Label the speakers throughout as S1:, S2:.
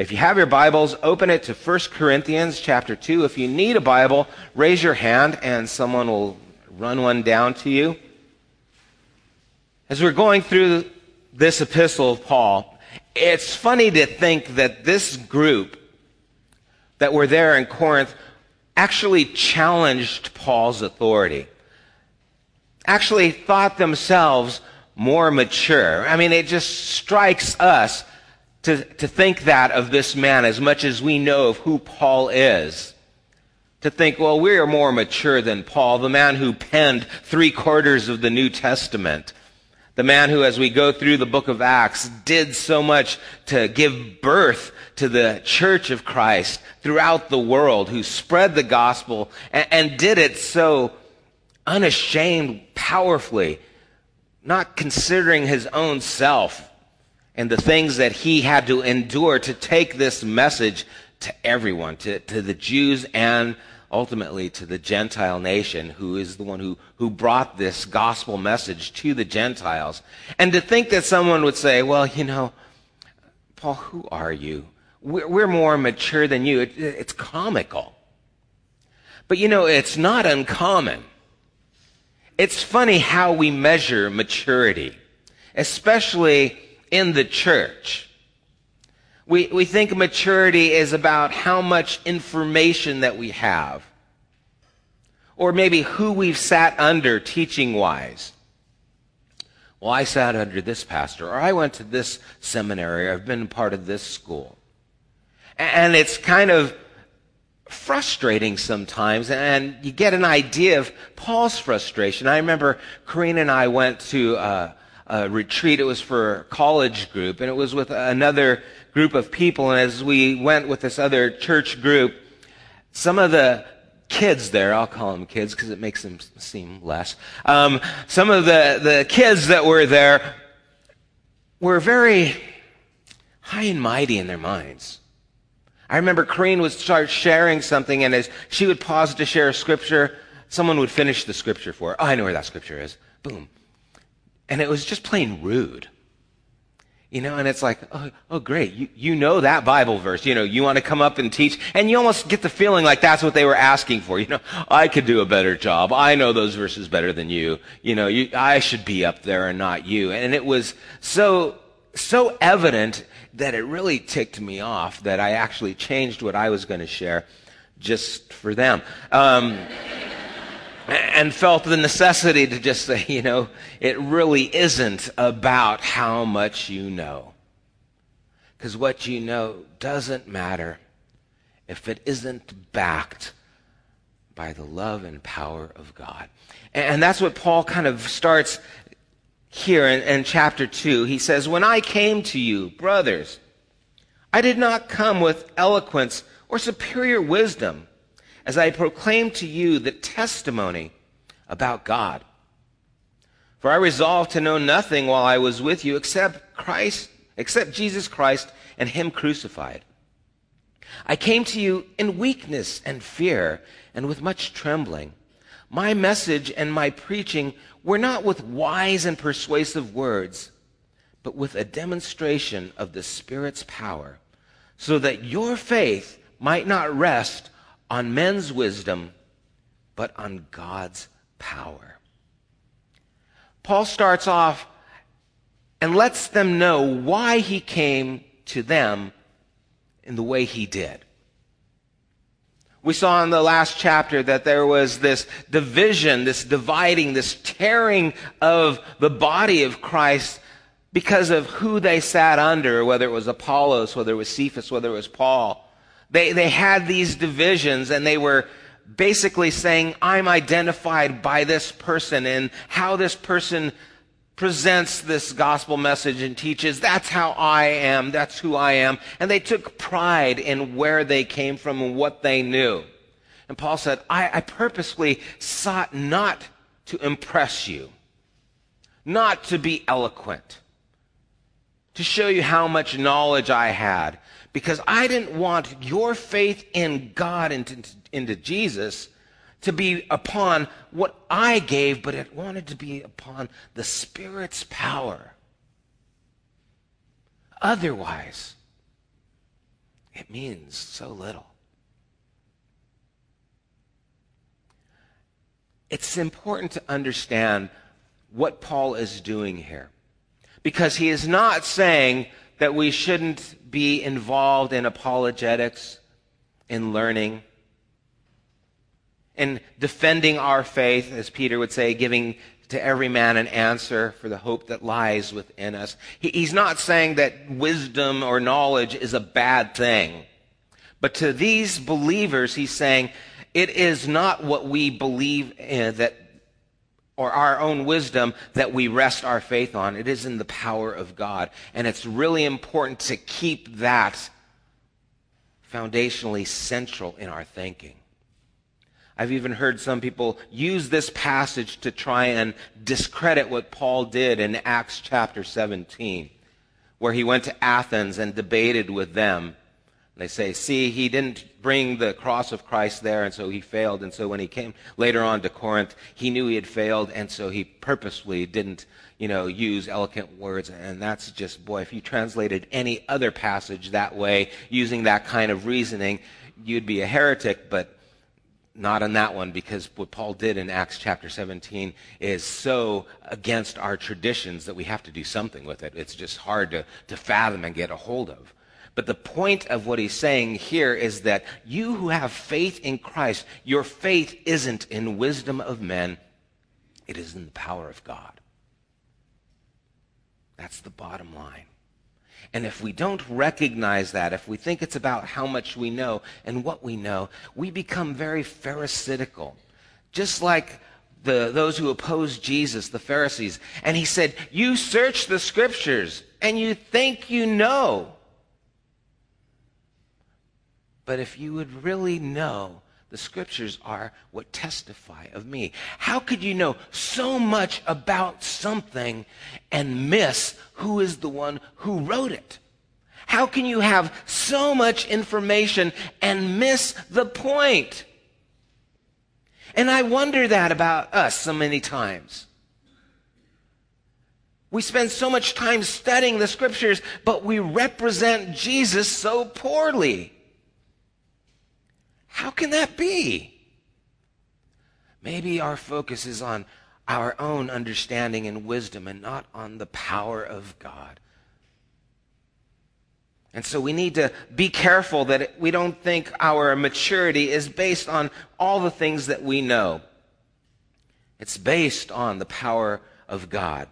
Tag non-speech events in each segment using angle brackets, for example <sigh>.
S1: If you have your Bibles, open it to 1 Corinthians chapter 2. If you need a Bible, raise your hand and someone will run one down to you. As we're going through this epistle of Paul, it's funny to think that this group that were there in Corinth actually challenged Paul's authority, actually thought themselves more mature. I mean, it just strikes us to, to think that of this man as much as we know of who Paul is. To think, well, we are more mature than Paul, the man who penned three quarters of the New Testament. The man who, as we go through the book of Acts, did so much to give birth to the church of Christ throughout the world, who spread the gospel and, and did it so unashamed, powerfully, not considering his own self and the things that he had to endure to take this message to everyone, to, to the Jews and ultimately to the Gentile nation, who is the one who, who brought this gospel message to the Gentiles. And to think that someone would say, well, you know, Paul, who are you? We're, we're more mature than you. It, it's comical. But you know, it's not uncommon it's funny how we measure maturity, especially in the church. We, we think maturity is about how much information that we have, or maybe who we've sat under teaching wise. Well, I sat under this pastor, or I went to this seminary, or I've been part of this school. And it's kind of frustrating sometimes, and you get an idea of Paul's frustration. I remember Karina and I went to a, a retreat. It was for a college group, and it was with another group of people. And as we went with this other church group, some of the kids there, I'll call them kids because it makes them seem less. Um, some of the, the kids that were there were very high and mighty in their minds. I remember Corrine would start sharing something, and as she would pause to share a scripture, someone would finish the scripture for her. Oh, I know where that scripture is. Boom. And it was just plain rude. You know, and it's like, oh, oh, great. You, you know that Bible verse. You know, you want to come up and teach. And you almost get the feeling like that's what they were asking for. You know, I could do a better job. I know those verses better than you. You know, you, I should be up there and not you. And it was so, so evident that it really ticked me off that I actually changed what I was going to share just for them. Um, and felt the necessity to just say, you know, it really isn't about how much you know. Because what you know doesn't matter if it isn't backed by the love and power of God. And that's what Paul kind of starts here in, in chapter 2. He says, When I came to you, brothers, I did not come with eloquence or superior wisdom as I proclaimed to you the testimony about God. For I resolved to know nothing while I was with you except Christ, except Jesus Christ and Him crucified. I came to you in weakness and fear and with much trembling. My message and my preaching were not with wise and persuasive words, but with a demonstration of the Spirit's power, so that your faith might not rest on men's wisdom, but on God's power. Paul starts off and lets them know why he came to them in the way he did. We saw in the last chapter that there was this division, this dividing, this tearing of the body of Christ because of who they sat under, whether it was Apollos, whether it was Cephas, whether it was Paul. They, they had these divisions and they were basically saying, I'm identified by this person and how this person presents this gospel message and teaches, that's how I am, that's who I am. And they took pride in where they came from and what they knew. And Paul said, I, I purposely sought not to impress you, not to be eloquent, to show you how much knowledge I had, because I didn't want your faith in God and into, into Jesus to be upon what I gave, but it wanted to be upon the Spirit's power. Otherwise, it means so little. It's important to understand what Paul is doing here. Because he is not saying that we shouldn't be involved in apologetics, in learning, in defending our faith, as Peter would say, giving to every man an answer for the hope that lies within us. he's not saying that wisdom or knowledge is a bad thing. But to these believers, he's saying it is not what we believe in that or our own wisdom that we rest our faith on. It is in the power of God. And it's really important to keep that foundationally central in our thinking. I've even heard some people use this passage to try and discredit what Paul did in Acts chapter 17, where he went to Athens and debated with them they say, see, he didn't bring the cross of Christ there, and so he failed. And so when he came later on to Corinth, he knew he had failed, and so he purposely didn't, you know, use eloquent words. And that's just, boy, if you translated any other passage that way, using that kind of reasoning, you'd be a heretic, but not on that one, because what Paul did in Acts chapter 17 is so against our traditions that we have to do something with it. It's just hard to, to fathom and get a hold of. But the point of what he's saying here is that you who have faith in Christ, your faith isn't in wisdom of men, it is in the power of God. That's the bottom line. And if we don't recognize that, if we think it's about how much we know and what we know, we become very pharisaical. Just like the, those who opposed Jesus, the Pharisees. And he said, You search the scriptures and you think you know. But if you would really know, the scriptures are what testify of me. How could you know so much about something and miss who is the one who wrote it? How can you have so much information and miss the point? And I wonder that about us so many times. We spend so much time studying the scriptures, but we represent Jesus so poorly. How can that be? Maybe our focus is on our own understanding and wisdom and not on the power of God. And so we need to be careful that we don't think our maturity is based on all the things that we know. It's based on the power of God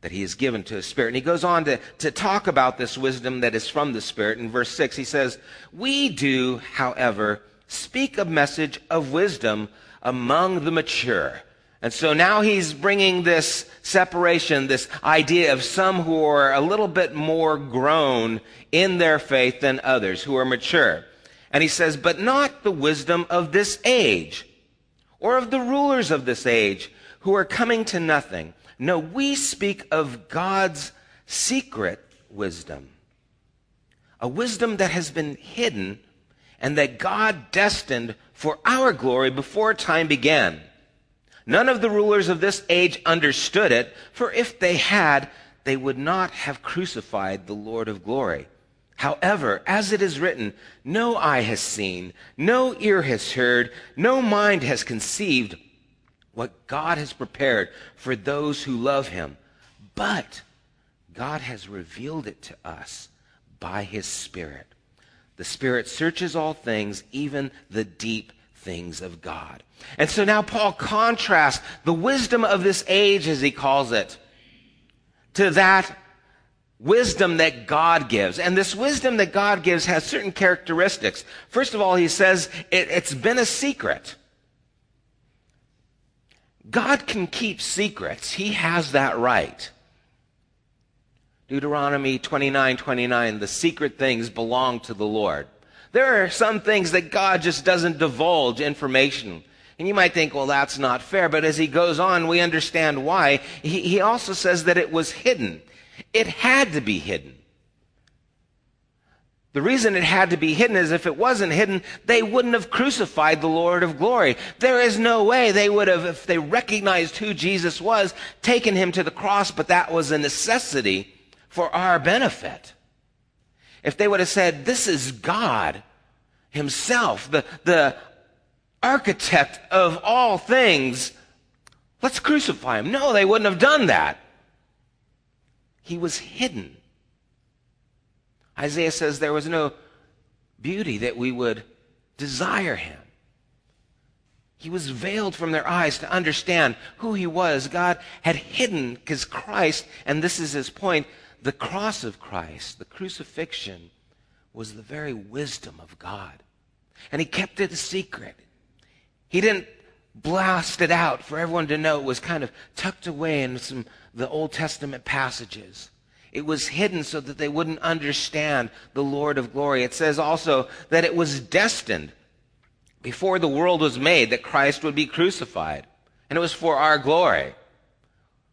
S1: that he has given to his spirit. And he goes on to, to talk about this wisdom that is from the spirit. In verse 6, he says, We do, however, speak a message of wisdom among the mature. And so now he's bringing this separation, this idea of some who are a little bit more grown in their faith than others, who are mature. And he says, but not the wisdom of this age or of the rulers of this age who are coming to nothing. No, we speak of God's secret wisdom, a wisdom that has been hidden and that God destined for our glory before time began. None of the rulers of this age understood it, for if they had, they would not have crucified the Lord of glory. However, as it is written, no eye has seen, no ear has heard, no mind has conceived what God has prepared for those who love him. But God has revealed it to us by his Spirit. The Spirit searches all things, even the deep things of God. And so now Paul contrasts the wisdom of this age, as he calls it, to that wisdom that God gives. And this wisdom that God gives has certain characteristics. First of all, he says it, has been a secret. God can keep secrets. He has that right. Deuteronomy 29 29, the secret things belong to the Lord. There are some things that God just doesn't divulge information. And you might think, well, that's not fair. But as he goes on, we understand why. He, he also says that it was hidden. It had to be hidden. The reason it had to be hidden is if it wasn't hidden, they wouldn't have crucified the Lord of glory. There is no way they would have, if they recognized who Jesus was, taken him to the cross, but that was a necessity for our benefit. if they would have said, This is God Himself, the, the architect of all things, let's crucify Him. No, they wouldn't have done that. He was hidden. Isaiah says there was no beauty that we would desire Him. He was veiled from their eyes to understand who he was. God had hidden his Christ, and this is his point. The cross of Christ, the crucifixion, was the very wisdom of God. And he kept it a secret. He didn't blast it out for everyone to know. It was kind of tucked away in some the Old Testament passages. It was hidden so that they wouldn't understand the Lord of glory. It says also that it was destined before the world was made that Christ would be crucified. And it was for our glory.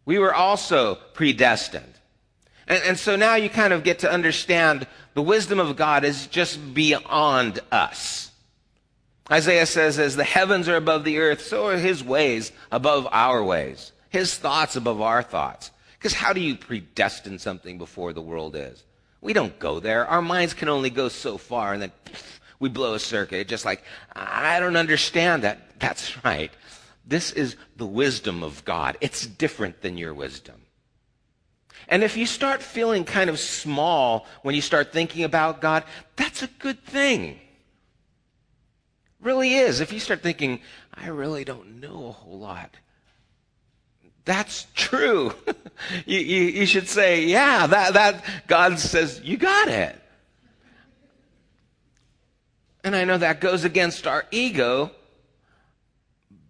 S1: We were also predestined. And, and, so now you kind of get to understand the wisdom of God is just beyond us. Isaiah says, as the heavens are above the earth, so are his ways above our ways, his thoughts above our thoughts. Because how do you predestine something before the world is? We don't go there. Our minds can only go so far, and then <laughs> we blow a circuit. Just like, I don't understand that. That's right. This is the wisdom of God. It's different than your wisdom. And if you start feeling kind of small when you start thinking about God, that's a good thing. Really is. If you start thinking, I really don't know a whole lot, that's true. <laughs> you, you, you, should say, yeah, that, that God says, you got it. And I know that goes against our ego,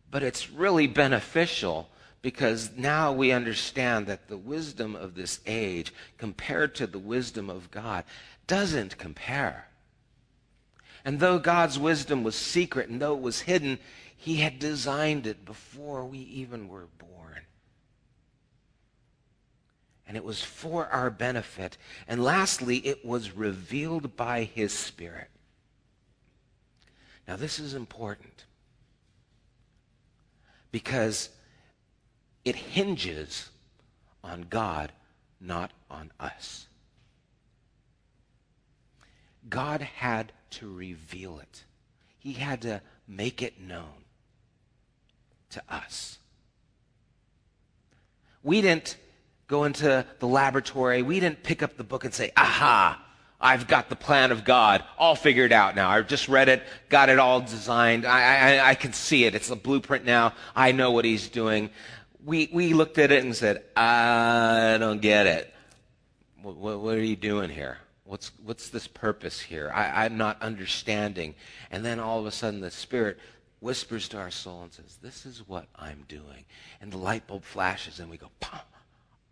S1: but it's really beneficial because now we understand that the wisdom of this age compared to the wisdom of God doesn't compare. And though God's wisdom was secret and though it was hidden, he had designed it before we even were born. And it was for our benefit. And lastly, it was revealed by his Spirit. Now, this is important because it hinges on God, not on us. God had to reveal it, He had to make it known to us. We didn't go into the laboratory, we didn't pick up the book and say, aha, I've got the plan of God all figured out now. I've just read it, got it all designed. I, I, I can see it. It's a blueprint now. I know what he's doing. We, we looked at it and said, I don't get it. What, what, are you doing here? What's, what's this purpose here? I, I'm not understanding. And then all of a sudden the Spirit whispers to our soul and says, This is what I'm doing. And the light bulb flashes and we go,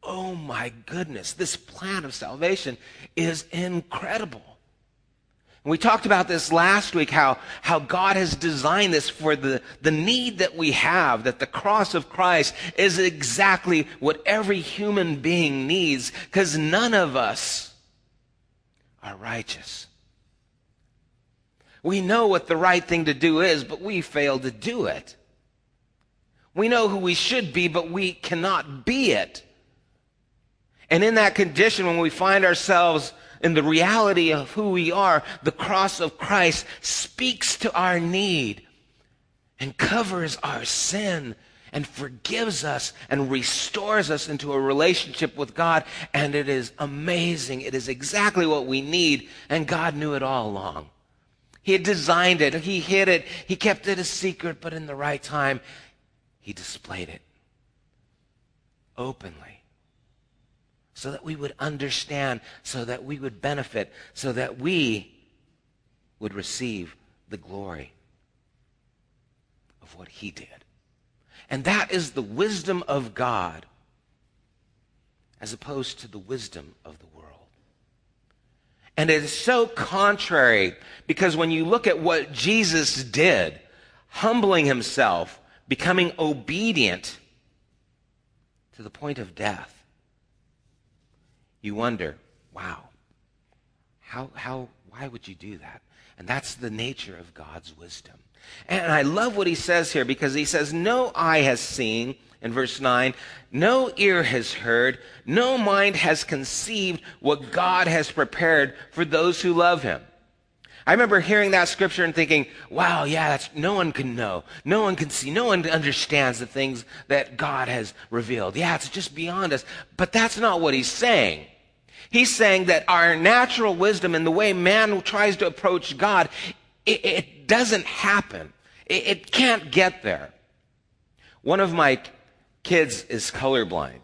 S1: oh my goodness, this plan of salvation is incredible. And we talked about this last week, how, how God has designed this for the, the need that we have, that the cross of Christ is exactly what every human being needs, because none of us are righteous. We know what the right thing to do is, but we fail to do it. We know who we should be, but we cannot be it. And in that condition, when we find ourselves in the reality of who we are, the cross of Christ speaks to our need and covers our sin and forgives us and restores us into a relationship with God. And it is amazing. It is exactly what we need. And God knew it all along. He had designed it. He hid it. He kept it a secret, but in the right time, he displayed it openly so that we would understand, so that we would benefit, so that we would receive the glory of what he did. And that is the wisdom of God as opposed to the wisdom of the world. And it is so contrary because when you look at what Jesus did, humbling himself, becoming obedient to the point of death, you wonder, wow, how, how, Why would you do that? And that's the nature of God's wisdom. And I love what he says here because he says, No eye has seen, in verse 9, no ear has heard, no mind has conceived what God has prepared for those who love him. I remember hearing that scripture and thinking, wow, yeah, that's, no one can know. No one can see. No one understands the things that God has revealed. Yeah, it's just beyond us. But that's not what he's saying. He's saying that our natural wisdom and the way man tries to approach God, it, it doesn't happen. It, it can't get there. One of my kids is colorblind.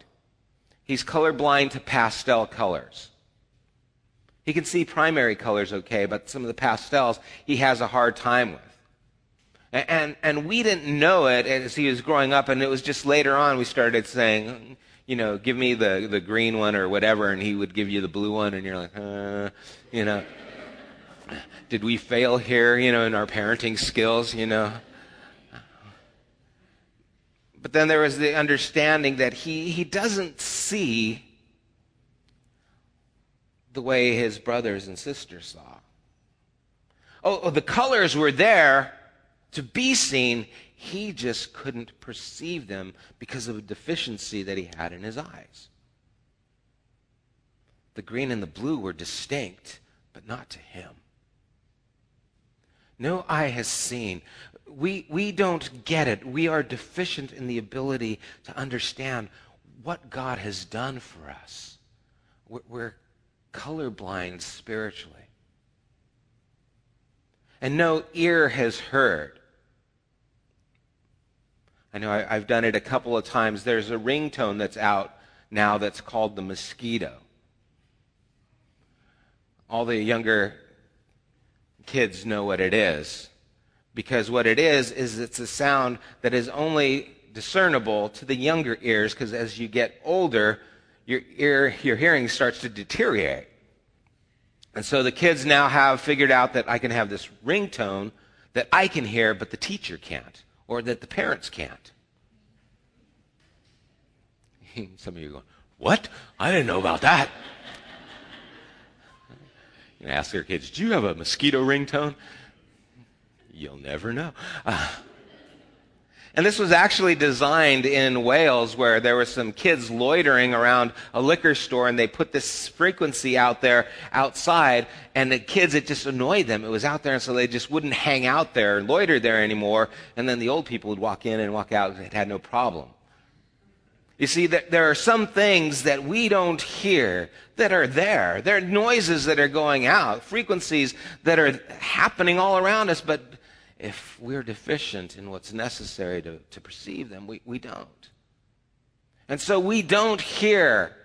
S1: He's colorblind to pastel colors. He can see primary colors okay, but some of the pastels he has a hard time with. And, and, and, we didn't know it as he was growing up, and it was just later on we started saying, you know, give me the, the green one or whatever, and he would give you the blue one, and you're like, uh, you know. Did we fail here, you know, in our parenting skills, you know? But then there was the understanding that he, he doesn't see the way his brothers and sisters saw. Oh, oh, the colors were there to be seen. He just couldn't perceive them because of a deficiency that he had in his eyes. The green and the blue were distinct, but not to him. No eye has seen. We, we don't get it. We are deficient in the ability to understand what God has done for us. We're, we're colorblind spiritually. And no ear has heard. I know I, have done it a couple of times. There's a ringtone that's out now that's called the mosquito. All the younger kids know what it is. Because what it is, is it's a sound that is only discernible to the younger ears, because as you get older, your ear, your hearing starts to deteriorate. And so the kids now have figured out that I can have this ringtone that I can hear, but the teacher can't, or that the parents can't. <laughs> Some of you are going, What? I didn't know about that. You ask your kids, Do you have a mosquito ringtone? You'll never know. Uh, and this was actually designed in Wales where there were some kids loitering around a liquor store and they put this frequency out there outside and the kids, it just annoyed them. It was out there and so they just wouldn't hang out there and loiter there anymore. And then the old people would walk in and walk out and it had no problem. You see, there are some things that we don't hear that are there. There are noises that are going out, frequencies that are happening all around us, but if we're deficient in what's necessary to, to perceive them, we, we don't. And so we don't hear.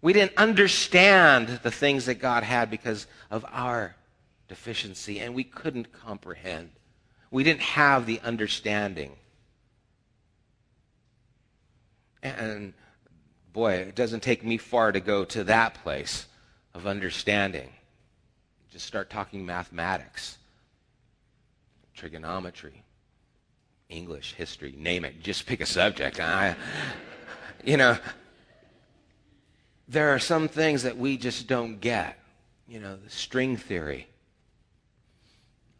S1: We didn't understand the things that God had because of our deficiency, and we couldn't comprehend. We didn't have the understanding. And boy, it doesn't take me far to go to that place of understanding. Just start talking mathematics, trigonometry, English, history, name it. Just pick a subject. I, you know, there are some things that we just don't get. You know, the string theory.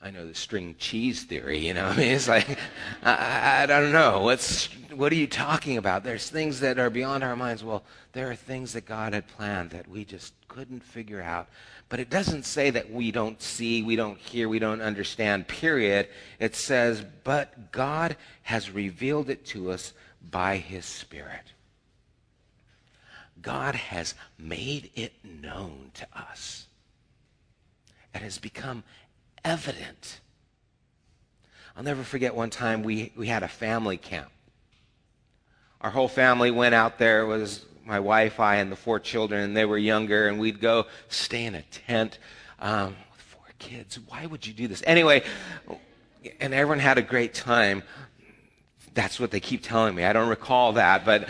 S1: I know the string cheese theory, you know. I mean, it's like, I, I, don't know. What's, what are you talking about? There's things that are beyond our minds. Well, there are things that God had planned that we just couldn't figure out. But it doesn't say that we don't see, we don't hear, we don't understand, period. It says, but God has revealed it to us by his Spirit. God has made it known to us. It has become evident. I'll never forget one time we, we had a family camp. Our whole family went out there. It was my wife, I, and the four children, and they were younger, and we'd go stay in a tent um, with four kids. Why would you do this? Anyway, and everyone had a great time. That's what they keep telling me. I don't recall that, but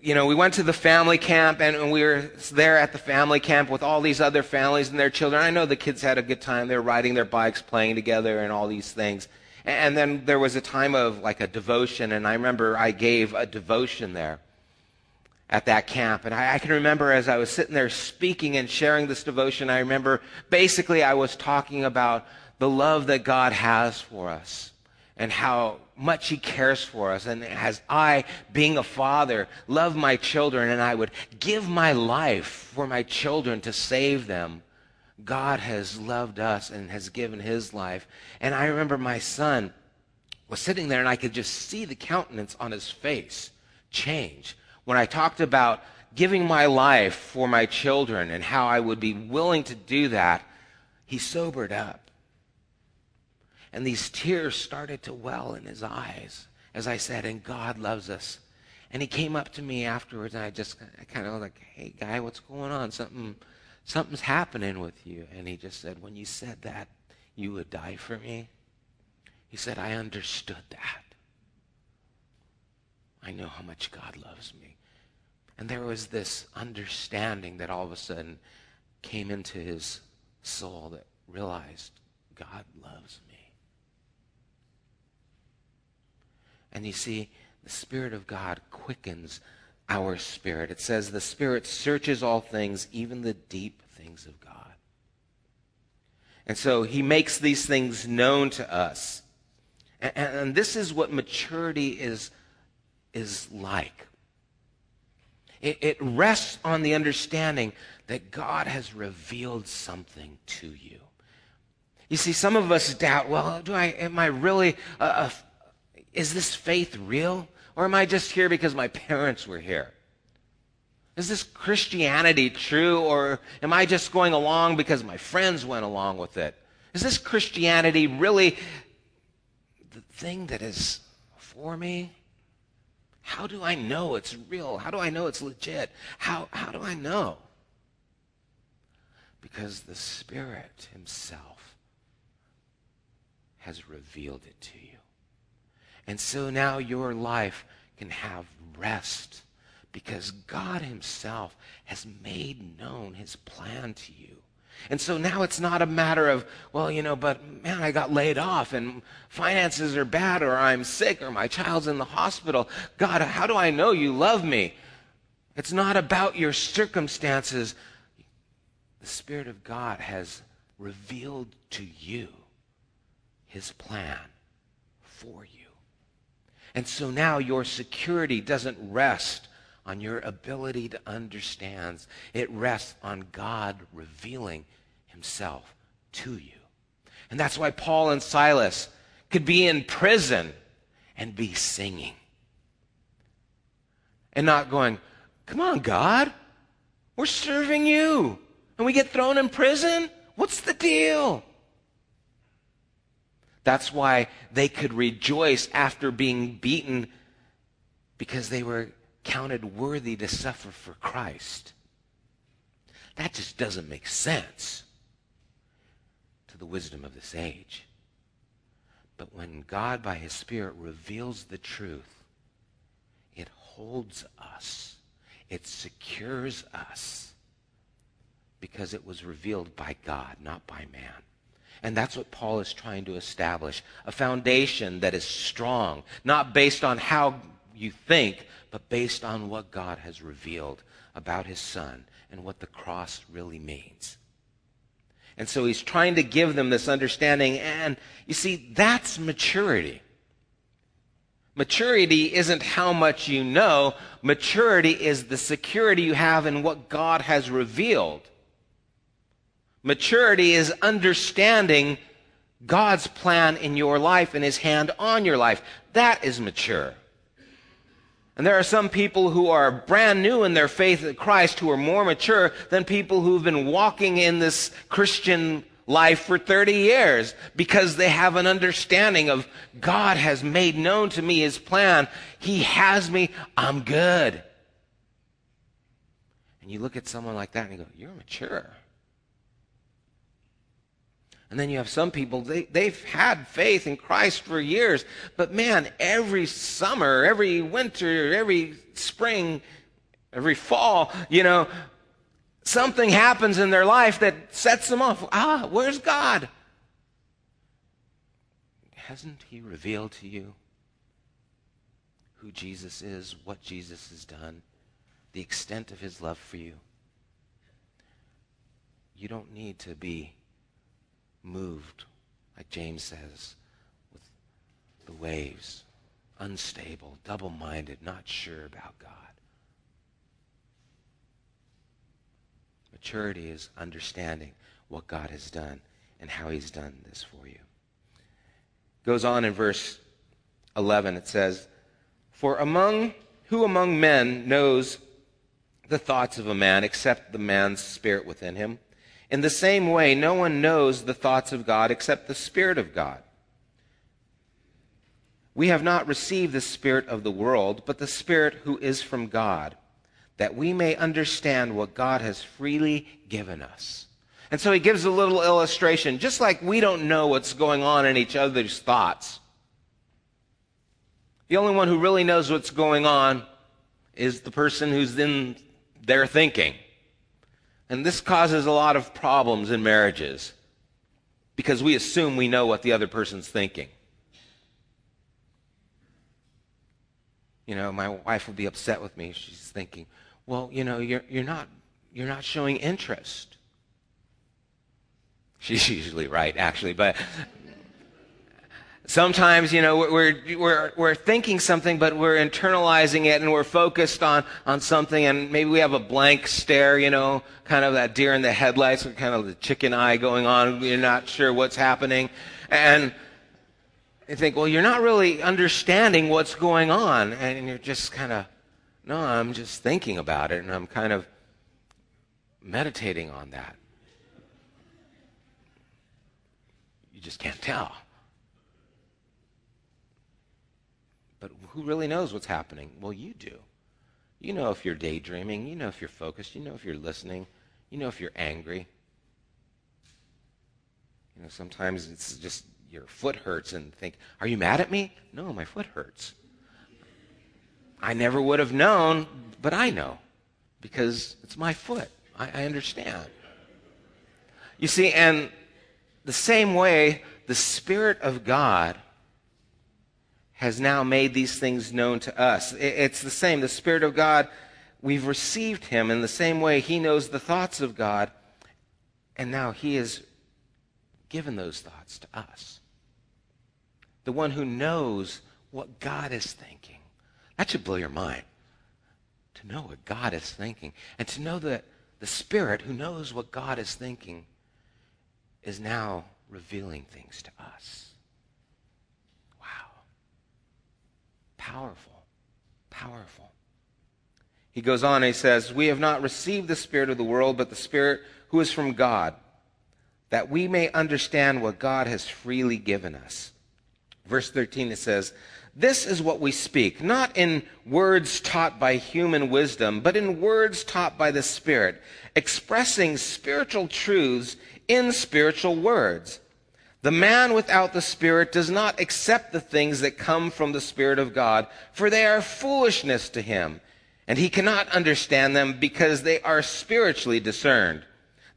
S1: you know, we went to the family camp and we were there at the family camp with all these other families and their children. I know the kids had a good time. They were riding their bikes, playing together, and all these things. And then there was a time of like a devotion, and I remember I gave a devotion there. At that camp. And I, I, can remember as I was sitting there speaking and sharing this devotion, I remember basically I was talking about the love that God has for us and how much He cares for us. And as I, being a father, love my children and I would give my life for my children to save them, God has loved us and has given His life. And I remember my son was sitting there and I could just see the countenance on his face change when I talked about giving my life for my children and how I would be willing to do that, he sobered up. And these tears started to well in his eyes, as I said, and God loves us. And he came up to me afterwards, and I just I kind of was like, hey, guy, what's going on? Something, something's happening with you. And he just said, when you said that, you would die for me. He said, I understood that. I know how much God loves me. And there was this understanding that all of a sudden came into his soul that realized God loves me. And you see, the Spirit of God quickens our spirit. It says the Spirit searches all things, even the deep things of God. And so he makes these things known to us. And, and this is what maturity is, is like. It, it rests on the understanding that God has revealed something to you. You see, some of us doubt, well, do I, am I really, uh, uh, is this faith real? Or am I just here because my parents were here? Is this Christianity true? Or am I just going along because my friends went along with it? Is this Christianity really the thing that is for me? How do I know it's real? How do I know it's legit? How, how do I know? Because the Spirit Himself has revealed it to you. And so now your life can have rest because God Himself has made known His plan to you. And so now it's not a matter of, well, you know, but man, I got laid off and finances are bad or I'm sick or my child's in the hospital. God, how do I know you love me? It's not about your circumstances. The Spirit of God has revealed to you his plan for you. And so now your security doesn't rest on your ability to understand. It rests on God revealing himself to you. And that's why Paul and Silas could be in prison and be singing. And not going, come on, God, we're serving you. And we get thrown in prison? What's the deal? That's why they could rejoice after being beaten because they were counted worthy to suffer for Christ. That just doesn't make sense to the wisdom of this age. But when God, by His Spirit, reveals the truth, it holds us, it secures us, because it was revealed by God, not by man. And that's what Paul is trying to establish a foundation that is strong, not based on how you think, but based on what God has revealed about his son and what the cross really means. And so he's trying to give them this understanding. And you see, that's maturity. Maturity isn't how much you know. Maturity is the security you have in what God has revealed. Maturity is understanding God's plan in your life and his hand on your life. That is mature. And there are some people who are brand new in their faith in Christ who are more mature than people who've been walking in this Christian life for 30 years because they have an understanding of God has made known to me his plan. He has me. I'm good. And you look at someone like that and you go, You're mature. And then you have some people, they, they've had faith in Christ for years, but man, every summer, every winter, every spring, every fall, you know, something happens in their life that sets them off. Ah, where's God? Hasn't He revealed to you who Jesus is, what Jesus has done? the extent of his love for you. You don't need to be moved, like James says, with the waves, unstable, double minded, not sure about God. Maturity is understanding what God has done and how he's done this for you. Goes on in verse 11, it says, For among who among men knows the thoughts of a man except the man's spirit within him? In the same way, no one knows the thoughts of God except the Spirit of God. We have not received the Spirit of the world, but the Spirit who is from God, that we may understand what God has freely given us. And so he gives a little illustration, just like we don't know what's going on in each other's thoughts. The only one who really knows what's going on is the person who's in their thinking. And this causes a lot of problems in marriages because we assume we know what the other person's thinking. You know, my wife will be upset with me. She's thinking, well, you know, you're, you're, not, you're not showing interest. She's usually right, actually, but Sometimes, you know, we're, we're, we're thinking something, but we're internalizing it and we're focused on, on something and maybe we have a blank stare, you know, kind of that deer in the headlights, kind of the chicken eye going on. You're not sure what's happening. And you think, well, you're not really understanding what's going on. And you're just kind of, no, I'm just thinking about it and I'm kind of meditating on that. You just can't tell. But who really knows what's happening? Well, you do. You know if you're daydreaming. You know if you're focused. You know if you're listening. You know if you're angry. You know, sometimes it's just your foot hurts and think, Are you mad at me? No, my foot hurts. I never would have known, but I know because it's my foot. I, I understand. You see, and the same way, the Spirit of God has now made these things known to us. It's the same. The Spirit of God, we've received Him in the same way He knows the thoughts of God, and now He has given those thoughts to us. The one who knows what God is thinking. That should blow your mind. To know what God is thinking, and to know that the Spirit who knows what God is thinking is now revealing things to us. Powerful. Powerful. He goes on he says, We have not received the Spirit of the world, but the Spirit who is from God, that we may understand what God has freely given us. Verse 13 it says, This is what we speak, not in words taught by human wisdom, but in words taught by the Spirit, expressing spiritual truths in spiritual words. The man without the Spirit does not accept the things that come from the Spirit of God, for they are foolishness to him, and he cannot understand them because they are spiritually discerned.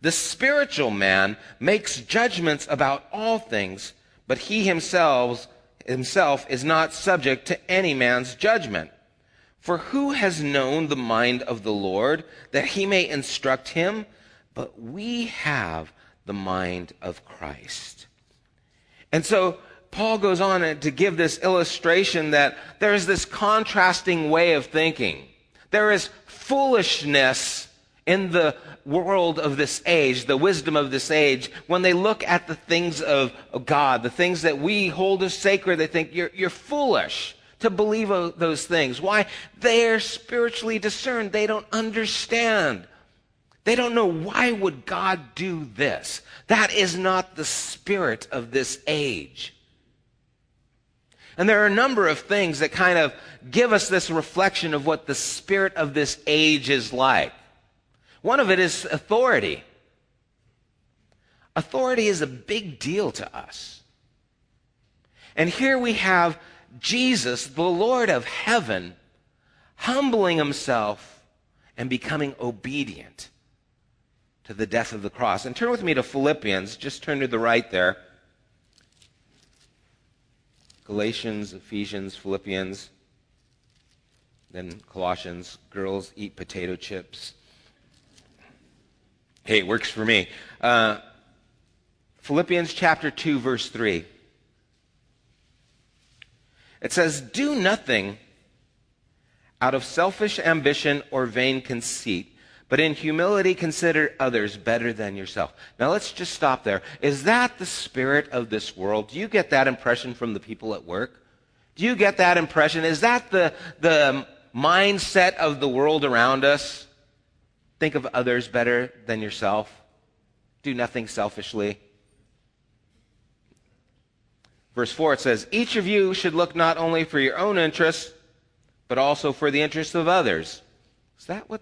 S1: The spiritual man makes judgments about all things, but he himself, himself is not subject to any man's judgment. For who has known the mind of the Lord that he may instruct him? But we have the mind of Christ. And so Paul goes on to give this illustration that there is this contrasting way of thinking. There is foolishness in the world of this age, the wisdom of this age, when they look at the things of God, the things that we hold as sacred, they think you're, you're foolish to believe those things. Why? They're spiritually discerned. They don't understand they don't know why would God do this. That is not the spirit of this age. And there are a number of things that kind of give us this reflection of what the spirit of this age is like. One of it is authority. Authority is a big deal to us. And here we have Jesus, the Lord of heaven, humbling himself and becoming obedient to the death of the cross. And turn with me to Philippians. Just turn to the right there. Galatians, Ephesians, Philippians. Then Colossians, girls eat potato chips. Hey, it works for me. Uh, Philippians chapter 2, verse 3. It says, Do nothing out of selfish ambition or vain conceit, but in humility consider others better than yourself. Now let's just stop there. Is that the spirit of this world? Do you get that impression from the people at work? Do you get that impression? Is that the, the mindset of the world around us? Think of others better than yourself. Do nothing selfishly. Verse 4, it says, Each of you should look not only for your own interests, but also for the interests of others. Is that what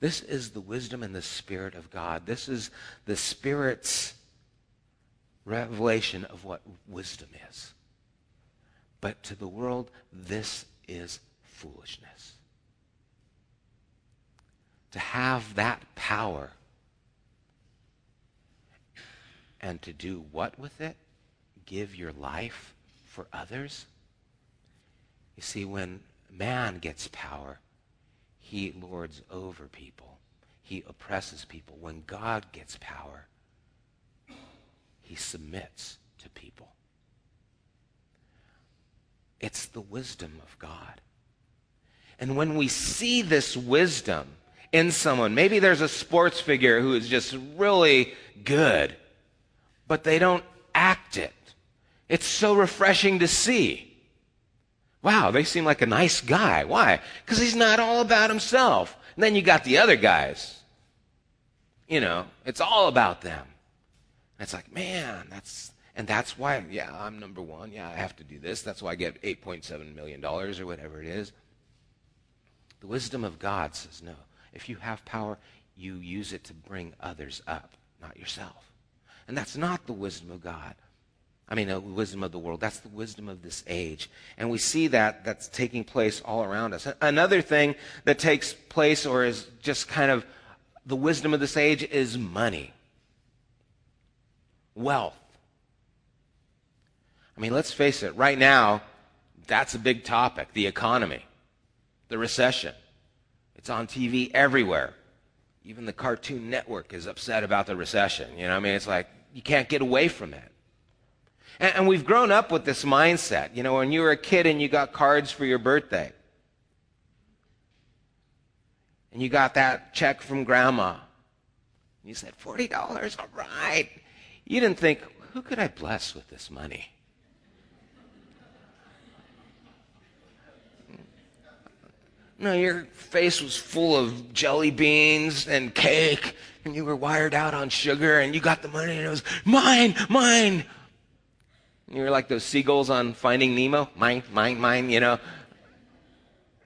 S1: This is the wisdom and the Spirit of God. This is the Spirit's revelation of what wisdom is. But to the world, this is foolishness. To have that power and to do what with it? Give your life for others? You see, when man gets power, he lords over people, he oppresses people. When God gets power, he submits to people. It's the wisdom of God. And when we see this wisdom in someone, maybe there's a sports figure who is just really good but they don't act it. It's so refreshing to see. Wow, they seem like a nice guy. Why? Because he's not all about himself. And then you got the other guys. You know, it's all about them. And it's like, man, that's, and that's why, yeah, I'm number one. Yeah, I have to do this. That's why I get $8.7 million or whatever it is. The wisdom of God says, no. If you have power, you use it to bring others up, not yourself. And that's not the wisdom of God. I mean, the wisdom of the world. That's the wisdom of this age. And we see that that's taking place all around us. Another thing that takes place or is just kind of the wisdom of this age is money, wealth. I mean, let's face it, right now, that's a big topic the economy, the recession. It's on TV everywhere. Even the Cartoon Network is upset about the recession. You know, I mean, it's like you can't get away from it. And, and we've grown up with this mindset. You know, when you were a kid and you got cards for your birthday, and you got that check from grandma, you said, $40, all right. You didn't think, who could I bless with this money? No, your face was full of jelly beans and cake and you were wired out on sugar and you got the money and it was mine, mine. You were like those seagulls on Finding Nemo, mine, mine, mine, you know.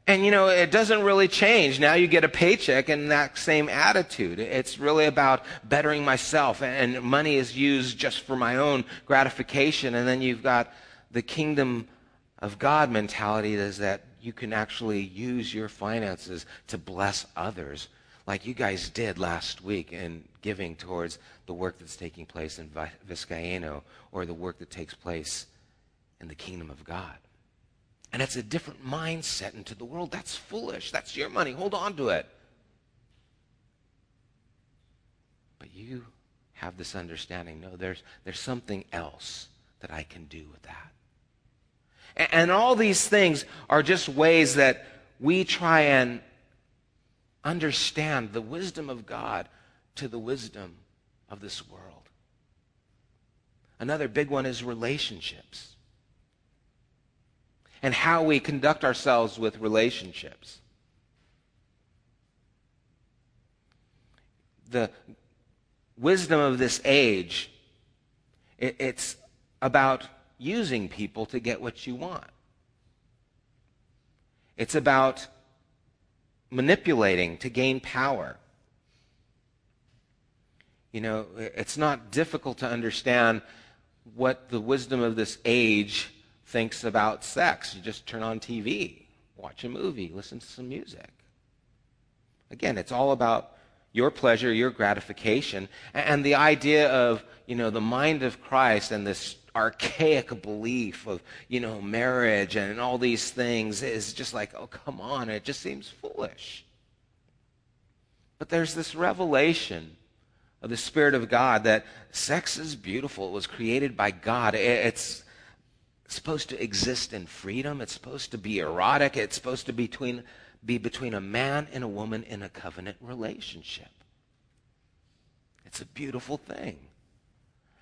S1: And you know, it doesn't really change. Now you get a paycheck and that same attitude. It's really about bettering myself and money is used just for my own gratification. And then you've got the kingdom of God mentality is that you can actually use your finances to bless others like you guys did last week in giving towards the work that's taking place in Vizcaino or the work that takes place in the kingdom of God. And it's a different mindset into the world. That's foolish. That's your money. Hold on to it. But you have this understanding. No, there's, there's something else that I can do with that. And, and all these things are just ways that we try and understand the wisdom of God to the wisdom of this world. Another big one is relationships and how we conduct ourselves with relationships. The wisdom of this age, it's about using people to get what you want. It's about manipulating to gain power. You know, it's not difficult to understand what the wisdom of this age thinks about sex. You just turn on TV, watch a movie, listen to some music. Again, it's all about your pleasure, your gratification, and the idea of, you know, the mind of Christ and this archaic belief of, you know, marriage and all these things is just like, oh, come on, it just seems foolish. But there's this revelation of the Spirit of God that sex is beautiful. It was created by God. It's supposed to exist in freedom. It's supposed to be erotic. It's supposed to be between, be between a man and a woman in a covenant relationship. It's a beautiful thing.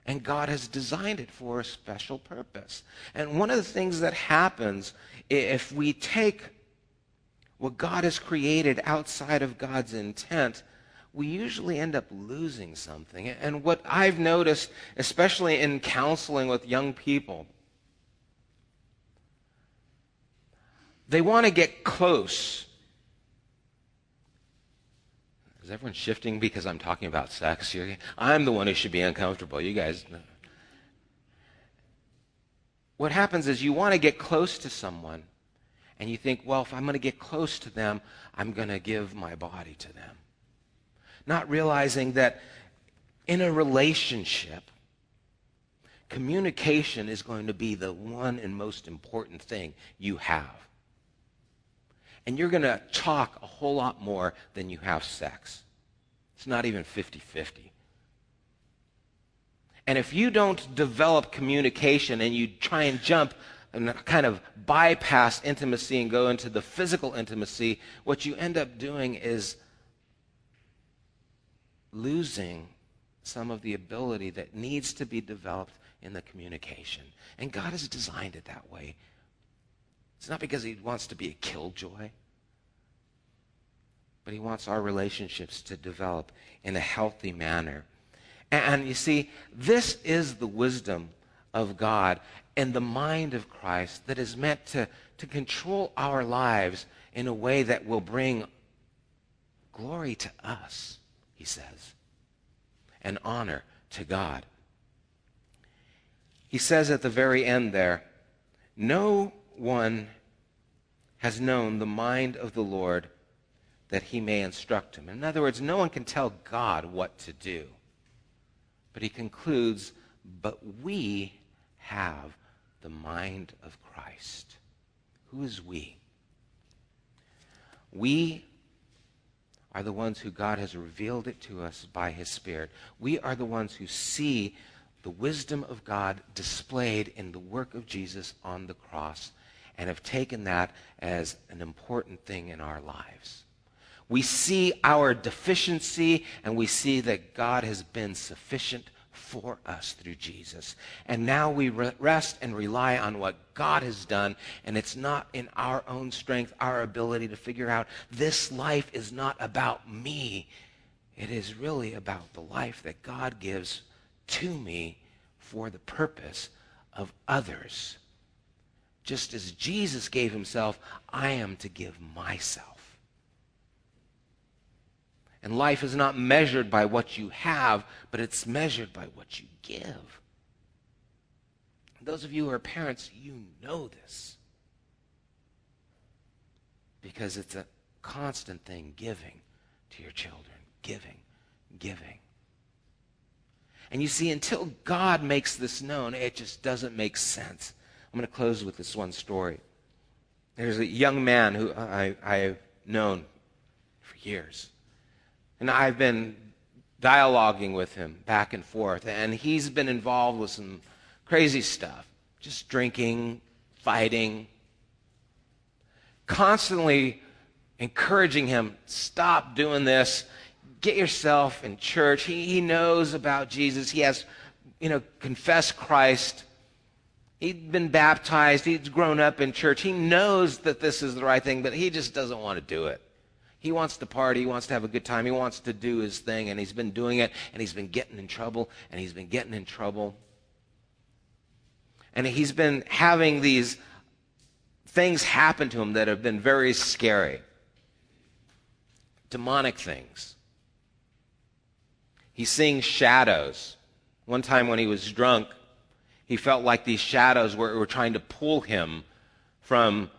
S1: And God has designed it for a special purpose. And one of the things that happens if we take what God has created outside of God's intent, we usually end up losing something. And what I've noticed, especially in counseling with young people, they want to get close. Is everyone shifting because I'm talking about sex? I'm the one who should be uncomfortable. You guys. What happens is you want to get close to someone, and you think, well, if I'm going to get close to them, I'm going to give my body to them not realizing that in a relationship, communication is going to be the one and most important thing you have. And you're going to talk a whole lot more than you have sex. It's not even 50 50. And if you don't develop communication and you try and jump and kind of bypass intimacy and go into the physical intimacy, what you end up doing is losing some of the ability that needs to be developed in the communication. And God has designed it that way. It's not because He wants to be a killjoy, but He wants our relationships to develop in a healthy manner. And you see, this is the wisdom of God and the mind of Christ that is meant to, to control our lives in a way that will bring glory to us he says, an honor to God. He says at the very end there, No one has known the mind of the Lord that he may instruct him. In other words, no one can tell God what to do. But he concludes, But we have the mind of Christ. Who is we? We are the ones who God has revealed it to us by his Spirit. We are the ones who see the wisdom of God displayed in the work of Jesus on the cross and have taken that as an important thing in our lives. We see our deficiency and we see that God has been sufficient for us through Jesus. And now we rest and rely on what God has done, and it's not in our own strength, our ability to figure out this life is not about me. It is really about the life that God gives to me for the purpose of others. Just as Jesus gave himself, I am to give myself. And life is not measured by what you have, but it's measured by what you give. Those of you who are parents, you know this. Because it's a constant thing giving to your children. Giving, giving. And you see, until God makes this known, it just doesn't make sense. I'm going to close with this one story. There's a young man who I, I've known for years. And I've been dialoguing with him back and forth, and he's been involved with some crazy stuff just drinking, fighting, constantly encouraging him stop doing this, get yourself in church. He, he knows about Jesus, he has, you know, confessed Christ. He'd been baptized. He's grown up in church. He knows that this is the right thing, but he just doesn't want to do it. He wants to party. He wants to have a good time. He wants to do his thing, and he's been doing it, and he's been getting in trouble, and he's been getting in trouble. And he's been having these things happen to him that have been very scary. Demonic things. He's seeing shadows. One time when he was drunk, he felt like these shadows were, were trying to pull him from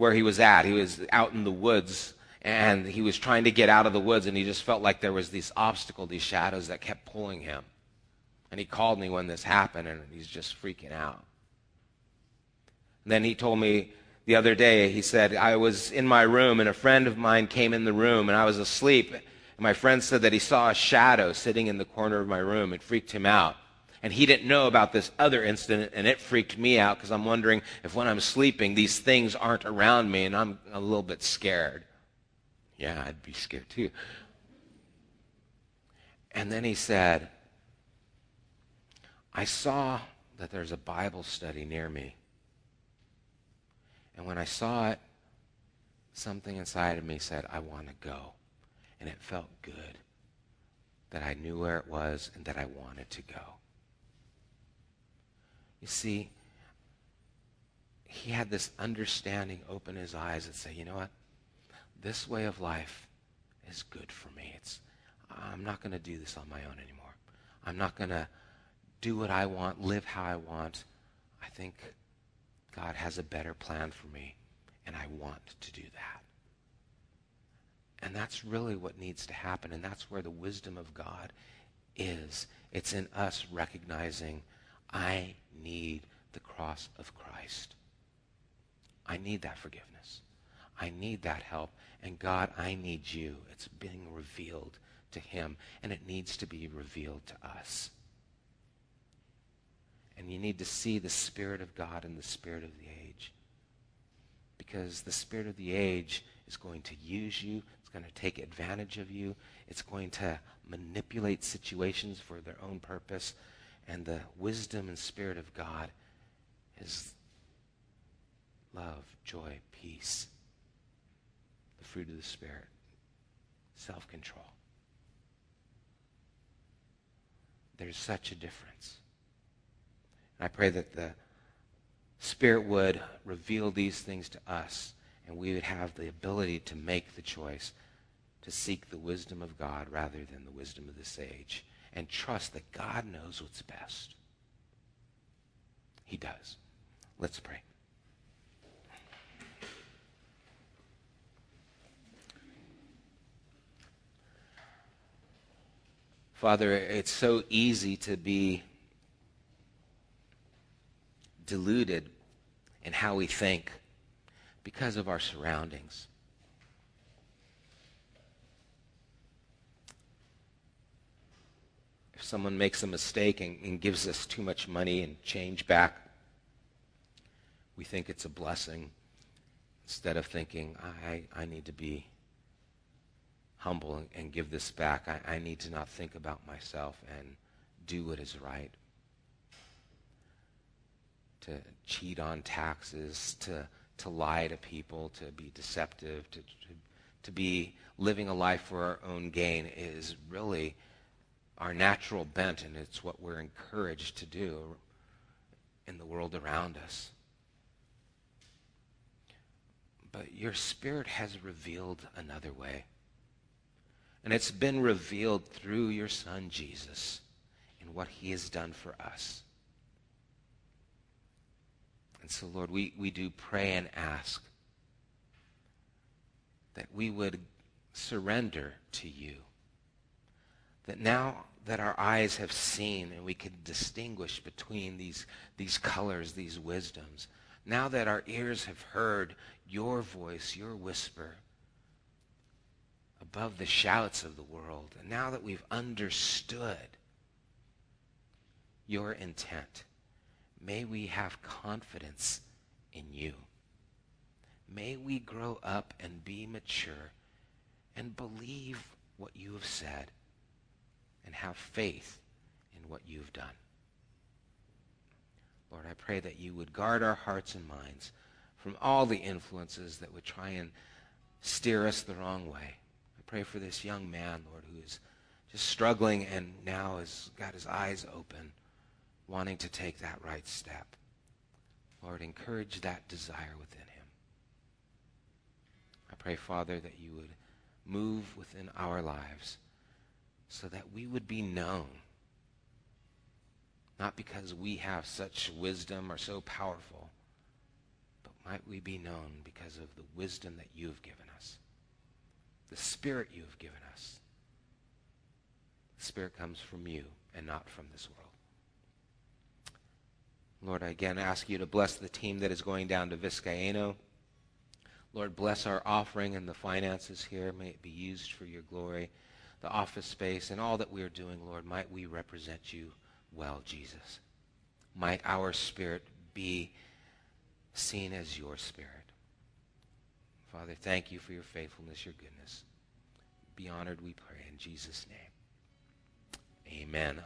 S1: where he was at. He was out in the woods and he was trying to get out of the woods and he just felt like there was this obstacle, these shadows that kept pulling him. And he called me when this happened and he's just freaking out. And then he told me the other day, he said, I was in my room and a friend of mine came in the room and I was asleep. And my friend said that he saw a shadow sitting in the corner of my room. It freaked him out. And he didn't know about this other incident, and it freaked me out because I'm wondering if when I'm sleeping, these things aren't around me and I'm a little bit scared. Yeah, I'd be scared too. And then he said, I saw that there's a Bible study near me. And when I saw it, something inside of me said, I want to go. And it felt good that I knew where it was and that I wanted to go. You see, he had this understanding open his eyes and say, you know what? This way of life is good for me. It's, I'm not going to do this on my own anymore. I'm not going to do what I want, live how I want. I think God has a better plan for me, and I want to do that. And that's really what needs to happen, and that's where the wisdom of God is. It's in us recognizing, I need the cross of Christ. I need that forgiveness. I need that help. And God, I need you. It's being revealed to him, and it needs to be revealed to us. And you need to see the Spirit of God and the Spirit of the age. Because the Spirit of the age is going to use you, it's going to take advantage of you, it's going to manipulate situations for their own purpose. And the wisdom and Spirit of God is love, joy, peace, the fruit of the Spirit, self control. There's such a difference. And I pray that the Spirit would reveal these things to us and we would have the ability to make the choice to seek the wisdom of God rather than the wisdom of this age and trust that God knows what's best. He does. Let's pray. Father, it's so easy to be deluded in how we think because of our surroundings. Someone makes a mistake and, and, gives us too much money and change back, we think it's a blessing instead of thinking, I, I need to be humble and, and give this back. I, I need to not think about myself and do what is right to cheat on taxes, to, to lie to people, to be deceptive, to, to, to be living a life for our own gain is really our natural bent, and it's what we're encouraged to do in the world around us. But your Spirit has revealed another way. And it's been revealed through your Son, Jesus, and what he has done for us. And so, Lord, we, we do pray and ask that we would surrender to you. That now that our eyes have seen and we can distinguish between these, these colors, these wisdoms, now that our ears have heard your voice, your whisper, above the shouts of the world, and now that we've understood your intent, May we have confidence in you. May we grow up and be mature and believe what you have said and have faith in what you've done. Lord, I pray that you would guard our hearts and minds from all the influences that would try and steer us the wrong way. I pray for this young man, Lord, who is just struggling and now has got his eyes open wanting to take that right step. Lord, encourage that desire within him. I pray, Father, that you would move within our lives so that we would be known. Not because we have such wisdom or so powerful, but might we be known because of the wisdom that you have given us, the Spirit you have given us. The Spirit comes from you and not from this world. Lord, I again ask you to bless the team that is going down to Vizcaino. Lord, bless our offering and the finances here. May it be used for your glory. The office space and all that we are doing, Lord, might we represent you well, Jesus. Might our spirit be seen as your spirit. Father, thank you for your faithfulness, your goodness. Be honored, we pray, in Jesus' name. Amen.